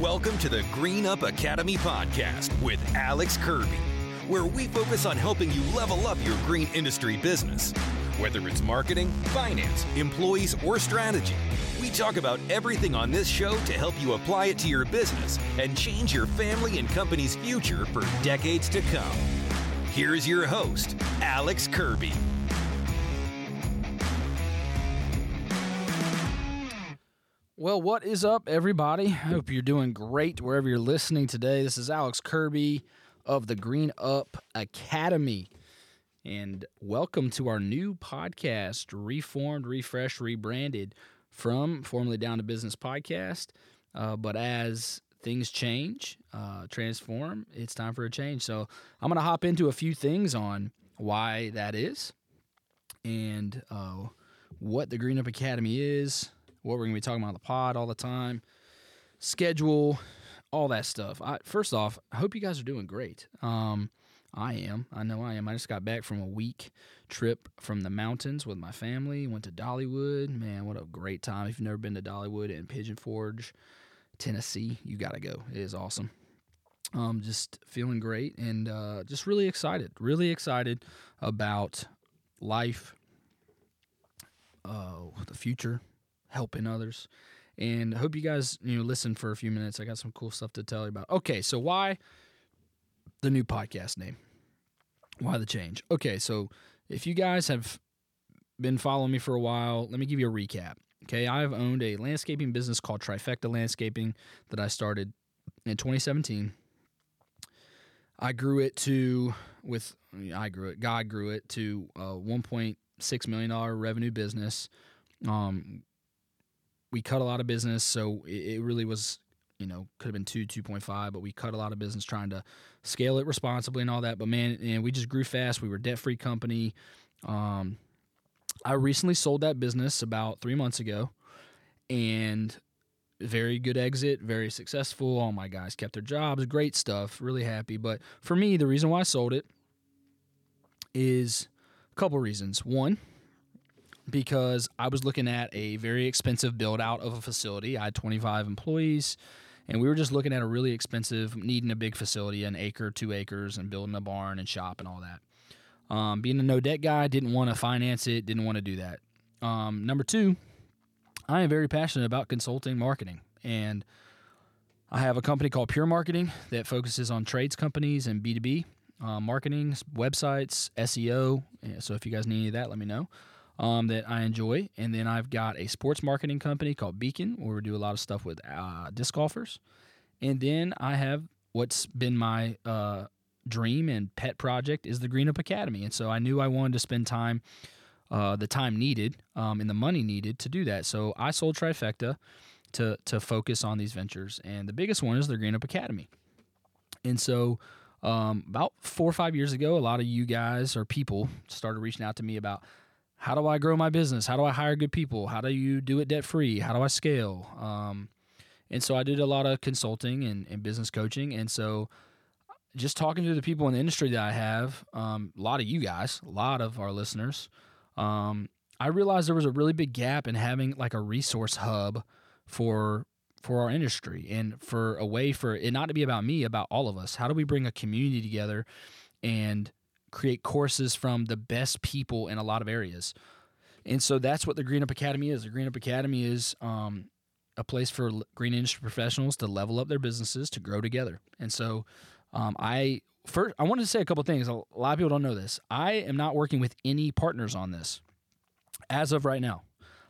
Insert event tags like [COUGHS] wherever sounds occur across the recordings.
Welcome to the Green Up Academy podcast with Alex Kirby, where we focus on helping you level up your green industry business. Whether it's marketing, finance, employees, or strategy, we talk about everything on this show to help you apply it to your business and change your family and company's future for decades to come. Here's your host, Alex Kirby. Well, what is up, everybody? I hope you're doing great wherever you're listening today. This is Alex Kirby of the Green Up Academy. And welcome to our new podcast, reformed, refreshed, rebranded from Formerly Down to Business podcast. Uh, but as things change, uh, transform, it's time for a change. So I'm going to hop into a few things on why that is and uh, what the Green Up Academy is what we're going to be talking about on the pod all the time, schedule, all that stuff. I, first off, I hope you guys are doing great. Um, I am. I know I am. I just got back from a week trip from the mountains with my family. Went to Dollywood. Man, what a great time. If you've never been to Dollywood in Pigeon Forge, Tennessee, you got to go. It is awesome. Um, just feeling great and uh, just really excited. Really excited about life, uh, the future, helping others. And I hope you guys, you know, listen for a few minutes. I got some cool stuff to tell you about. Okay, so why the new podcast name? Why the change? Okay, so if you guys have been following me for a while, let me give you a recap. Okay, I've owned a landscaping business called Trifecta Landscaping that I started in 2017. I grew it to with I grew it. God grew it to a 1.6 million dollar revenue business. Um, we cut a lot of business, so it, really was you know could have been two, two point five, but we cut a lot of business trying to scale it responsibly and all that. But man, and we just grew fast. We were debt free company. Um, I recently sold that business about three months ago, and very good exit, very successful. All my guys kept their jobs, great stuff, really happy. But for me, the reason why I sold it is a couple reasons. One, because I was looking at a very expensive build out of a facility. I had 25 employees, and we were just looking at a really expensive, needing a big facility, an acre, two acres, and building a barn and shop and all that. Um, being a no debt guy, didn't want to finance it, didn't want to do that. Um, number two, I am very passionate about consulting marketing, and I have a company called Pure Marketing that focuses on trades companies and B2B uh, marketing, websites, SEO. So if you guys need any of that, let me know um, that I enjoy. And then I've got a sports marketing company called Beacon, where we do a lot of stuff with uh, disc golfers. And then I have what's been my uh, dream and pet project is the Green Up Academy. And so I knew I wanted to spend time, uh, the time needed um, and the money needed to do that. So I sold Trifecta to to focus on these ventures. And the biggest one is the Green Up Academy. And so um, about four or five years ago, a lot of you guys or people started reaching out to me about how do I grow my business? How do I hire good people? How do you do it debt free? How do I scale? Um, and so I did a lot of consulting and, and, business coaching. And so just talking to the people in the industry that I have, um, a lot of you guys, a lot of our listeners, um, I realized there was a really big gap in having like a resource hub for for our industry and for a way for it not to be about me, about all of us. How do we bring a community together and create courses from the best people in a lot of areas. And so that's what the Green Up Academy is. The Green Up Academy is um, a place for green industry professionals to level up their businesses to grow together. And so um, I first I wanted to say a couple things. A lot of people don't know this. I am not working with any partners on this as of right now.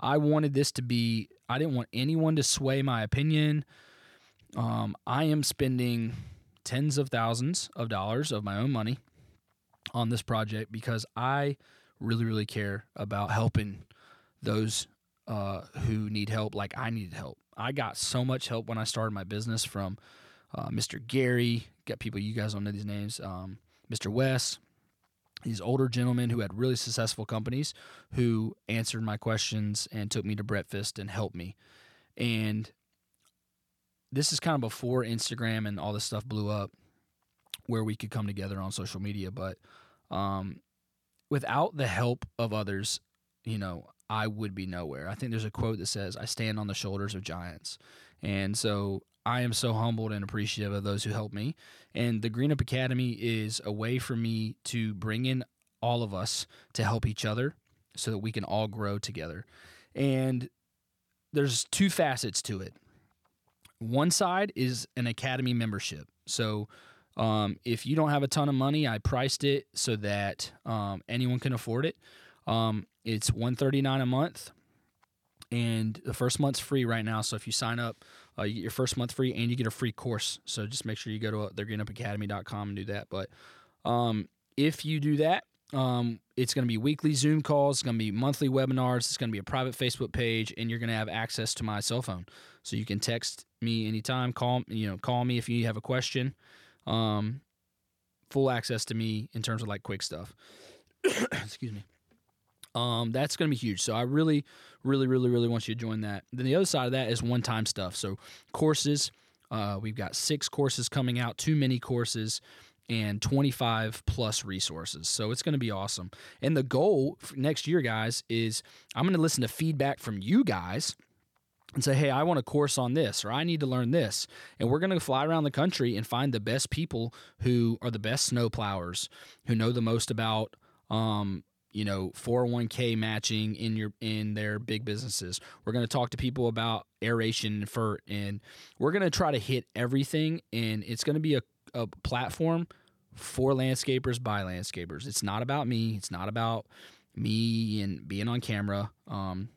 I wanted this to be. I didn't want anyone to sway my opinion. Um, I am spending tens of thousands of dollars of my own money on this project because I really, really care about helping those uh, who need help like I needed help. I got so much help when I started my business from uh, Mr. Gary, got people, you guys don't know these names, um, Mr. Wes, these older gentlemen who had really successful companies who answered my questions and took me to breakfast and helped me. And this is kind of before Instagram and all this stuff blew up where we could come together on social media. But um, without the help of others, you know, I would be nowhere. I think there's a quote that says, I stand on the shoulders of giants. And so I am so humbled and appreciative of those who help me. And the Green Up Academy is a way for me to bring in all of us to help each other so that we can all grow together. And there's two facets to it. One side is an academy membership. So um, if you don't have a ton of money, I priced it so that um, anyone can afford it. Um, it's 139 a month and the first month's free right now. So if you sign up, uh, you get your first month free and you get a free course. So just make sure you go to uh, and do that. But um, if you do that, um, it's going to be weekly Zoom calls. It's going to be monthly webinars. It's going to be a private Facebook page, and you're going to have access to my cell phone, so you can text me anytime. Call you know call me if you have a question. Um, full access to me in terms of like quick stuff. [COUGHS] Excuse me. Um, that's going to be huge. So I really, really, really, really want you to join that. Then the other side of that is one time stuff. So courses. Uh, we've got six courses coming out, two mini courses, and 25 plus resources. So it's going to be awesome. And the goal next year, guys, is I'm going to listen to feedback from you guys and say, hey, I want a course on this, or I need to learn this. And we're going to fly around the country and find the best people who are the best snow plowers, who know the most about um, you know 401k matching in your in their big businesses. We're going to talk to people about aeration for and we're going to try to hit everything and it's going to be a, a platform for landscapers by landscapers. It's not about me. It's not about me and being on camera. Um,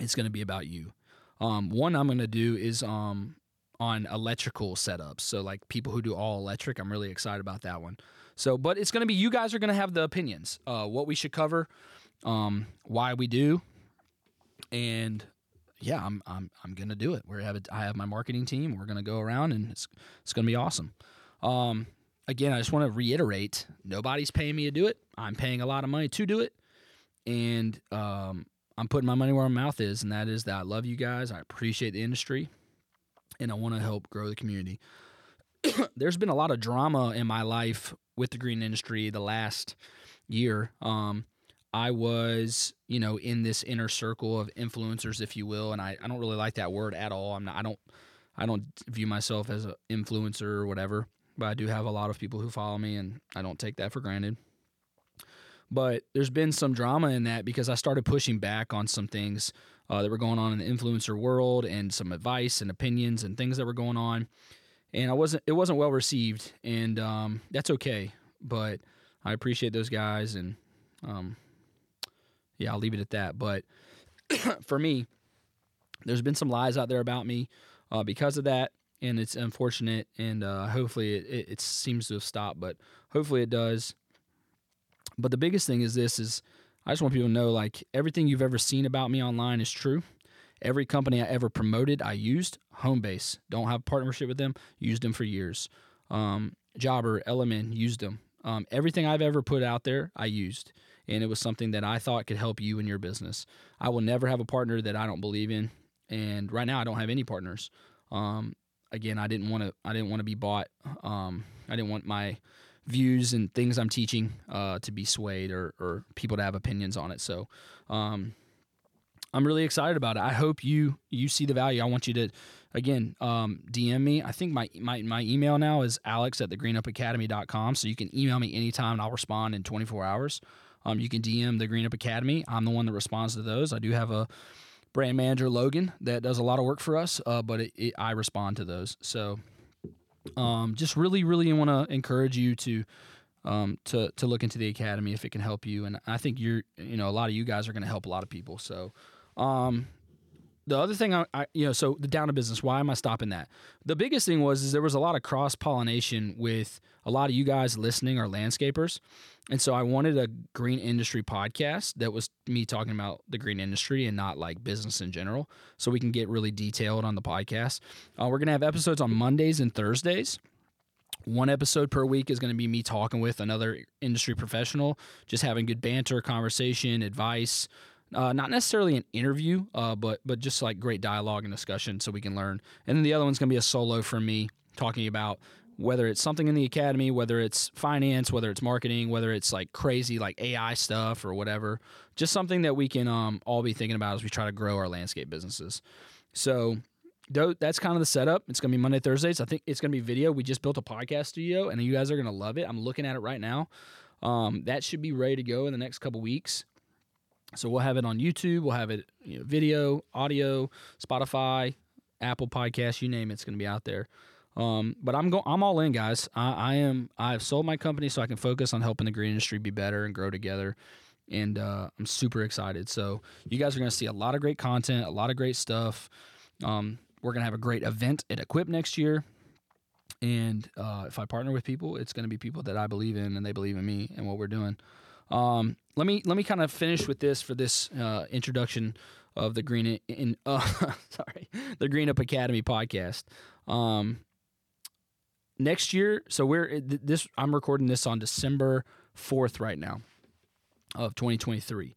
it's going to be about you um, one i'm to do is um, on electrical setups so like people who do all electric i'm really excited about that one so, but it's to be you guys are to have the opinions, uh, what we should cover, um, why we do, and yeah, I'm I'm I'm to do it. We have a, I have my marketing team. We're to go around and it's it's to be awesome. Um, again, I just want to reiterate: nobody's paying me to do it. I'm paying a lot of money to do it, and um, I'm putting my money where my mouth is, and that is that I love you guys. I appreciate the industry, and I want to help grow the community. [COUGHS] There's been a lot of drama in my life with the green industry the last year. Um, I was, you know, in this inner circle of influencers, if you will, and I, I don't really like that word at all. I'm not, I don't, I don't view myself as an influencer or whatever, but I do have a lot of people who follow me, and I don't take that for granted. But there's been some drama in that because I started pushing back on some things uh, that were going on in the influencer world and some advice and opinions and things that were going on and I wasn't it wasn't well received, and um, that's okay. But I appreciate those guys, and um, yeah, I'll leave it at that. But [CLEARS THROAT] for me, there's been some lies out there about me uh, because of that, and it's unfortunate. And uh, hopefully, it, it, it seems to have stopped, but hopefully, it does. But the biggest thing is this: is I just want people to know, like everything you've ever seen about me online is true. Every company I ever promoted, I used Homebase. Don't have partnership with them. Used them for years. Um, Jobber, Element, used them. Um, everything I've ever put out there, I used, and it was something that I thought could help you in your business. I will never have a partner that I don't believe in, and right now I don't have any partners. Um, again, I didn't want to. I didn't want to be bought. Um, I didn't want my views and things I'm teaching uh, to be swayed or, or people to have opinions on it. So, um, I'm really excited about it. I hope you you see the value. I want you to again um, DM me. I think my, my my email now is alex at thegreenupacademy.com. So you can email me anytime and I'll respond in 24 hours. Um, you can DM the Green Up Academy. I'm the one that responds to those. I do have a brand manager, Logan, that does a lot of work for us, uh, but it, it, I respond to those. So um, just really, really want to encourage you to um, to to look into the academy if it can help you. And I think you're, you know, a lot of you guys are going to help a lot of people. So um, the other thing I, I, you know, so the down to business. Why am I stopping that? The biggest thing was is there was a lot of cross pollination with a lot of you guys listening are landscapers, and so I wanted a green industry podcast that was me talking about the green industry and not like business in general, so we can get really detailed on the podcast. Uh, we're gonna have episodes on Mondays and Thursdays. One episode per week is going to be me talking with another industry professional, just having good banter, conversation, advice, uh, not necessarily an interview, uh, but but just like great dialogue and discussion, so we can learn. And then the other one's gonna be a solo from me talking about whether it's something in the academy, whether it's finance, whether it's marketing, whether it's like crazy like AI stuff or whatever. Just something that we can um, all be thinking about as we try to grow our landscape businesses. So that's kind of the setup. It's gonna be Monday, Thursdays. I think it's gonna be video. We just built a podcast studio, and you guys are gonna love it. I'm looking at it right now. Um, that should be ready to go in the next couple weeks. So we'll have it on YouTube. We'll have it you know, video, audio, Spotify, Apple Podcasts, you name it. It's gonna be out there. Um, but I'm going. I'm all in, guys. I, I am. I've sold my company so I can focus on helping the green industry be better and grow together and uh, I'm super excited. So you guys are going to see a lot of great content, a lot of great stuff. Um, we're going to have a great event at Equip next year. And uh, if I partner with people, it's going to be people that I believe in and they believe in me and what we're doing. Um, let me let me kind of finish with this for this uh, introduction of the Green in, in uh, [LAUGHS] sorry the Green Up Academy podcast. Um, next year, so we're this. I'm recording this on December fourth right now of 2023.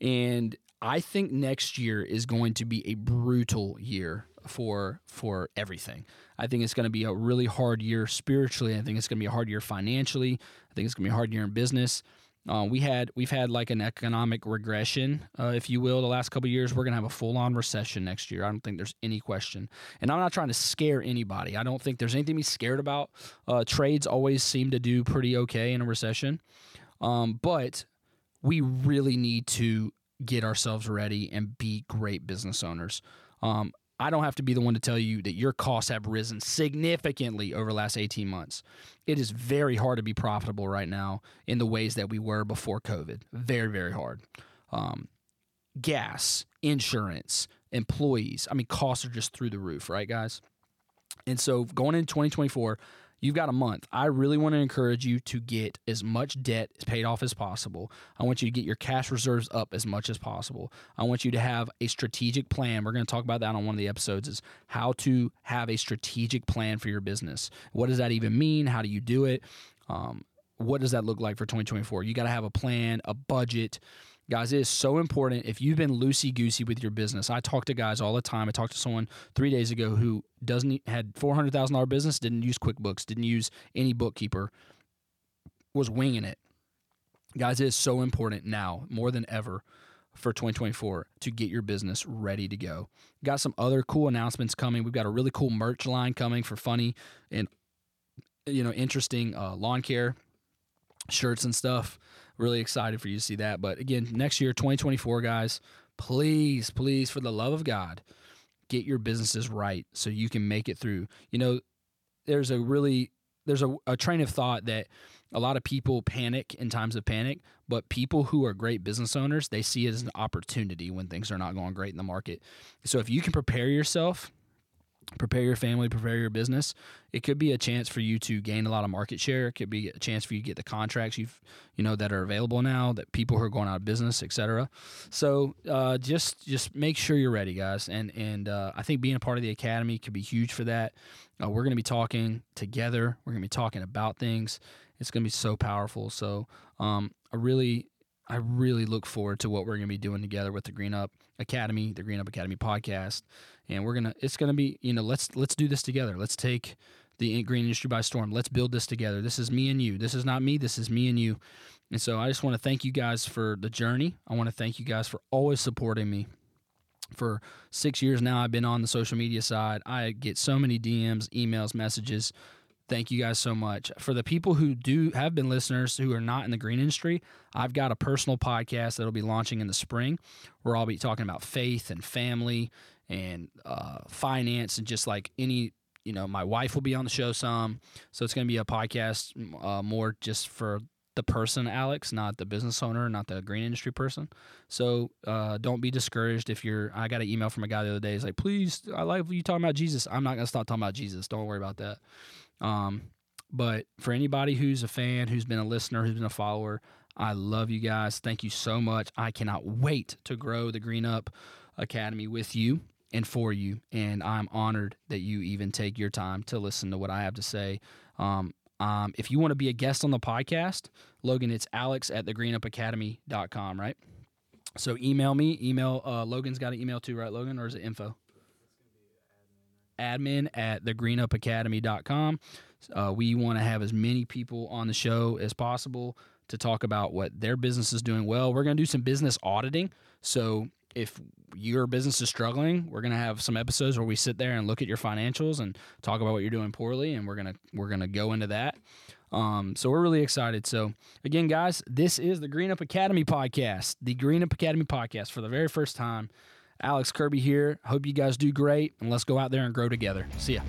And I think next year is going to be a brutal year for for everything. I think it's going to be a really hard year spiritually. I think it's going to be a hard year financially. I think it's going to be a hard year in business. Uh, we had we've had like an economic regression, uh, if you will, the last couple years. We're gonna have a full on recession next year. I don't think there's any question. And I'm not trying to scare anybody. I don't think there's anything to be scared about. Uh, trades always seem to do pretty okay in a recession, um, but we really need to get ourselves ready and be great business owners. Um, I don't have to be the one to tell you that your costs have risen significantly over the last 18 months. It is very hard to be profitable right now in the ways that we were before COVID. Very, very hard. Um, gas, insurance, employees. I mean, costs are just through the roof, right, guys? And so going into 2024, You've got a month. I really want to encourage you to get as much debt as paid off as possible. I want you to get your cash reserves up as much as possible. I want you to have a strategic plan. We're going to talk about that on one of the episodes is how to have a strategic plan for your business. What does that even mean? How do you do it? Um, what does that look like for 2024? You got to have a plan, a budget. Guys, it is so important. If you've been loosey goosey with your business, I talk to guys all the time. I talked to someone three days ago who doesn't had four hundred thousand dollar business, didn't use QuickBooks, didn't use any bookkeeper, was winging it. Guys, it is so important now more than ever for 2024 to get your business ready to go. Got some other cool announcements coming. We've got a really cool merch line coming for funny and you know interesting uh, lawn care shirts and stuff. Really excited for you to see that. But again, next year, 2024, guys, please, please, for the love of God, get your businesses right so you can make it through. You know, there's a really there's a, a train of thought that a lot of people panic in times of panic, but people who are great business owners, they see it as an opportunity when things are not going great in the market. So if you can prepare yourself prepare your family, prepare your business. It could be a chance for you to gain a lot of market share. It could be a chance for you to get the contracts you've you know that are available now, that people who are going out of business, etc. So uh, just just make sure you're ready, guys. And and uh, I think being a part of the academy could be huge for that. Uh, we're going to be talking together. We're going to be talking about things. It's going to be so powerful. So um, I really I really look forward to what we're going to be doing together with the Green Up Academy, the Green Up Academy podcast, and we're gonna. It's to be, you know, let's let's do this together. Let's take the green industry by storm. Let's build this together. This is me and you. This is not me. This is me and you. And so I just want to thank you guys for the journey. I want to thank you guys for always supporting me. For six years now, I've been on the social media side. I get so many DMs, emails, messages Thank you guys so much. For the people who do have been listeners who are not in the green industry, I've got a personal podcast that'll be launching in the spring where I'll be talking about faith and family and uh, finance and just like any, you know, my wife will be on the show some. So it's going to be a podcast uh, more just for the person, Alex, not the business owner, not the green industry person. So uh, don't be discouraged if you're. I got an email from a guy the other day. He's like, "Please, I like you talking about Jesus. I'm not gonna stop talking about Jesus. Don't worry about that." Um, but for anybody who's a fan, who's been a listener, who's been a follower, I love you guys. Thank you so much. I cannot wait to grow the Green Up Academy with you and for you. And I'm honored that you even take your time to listen to what I have to say. Um, um, if you want to be a guest on the podcast, Logan, it's alex at thegreenupacademy.com, right? So email me. Email uh, Logan's got an email too, right, Logan? Or is it info? Admin at thegreenupacademy.com. Uh, we want to have as many people on the show as possible to talk about what their business is doing well. We're going to do some business auditing. So if your business is struggling, we're gonna have some episodes where we sit there and look at your financials and talk about what you're doing poorly, and we're gonna we're gonna go into that. Um, so we're really excited. So again, guys, this is the Green Up Academy podcast, the Green Up Academy podcast for the very first time. Alex Kirby here. Hope you guys do great, and let's go out there and grow together. See ya.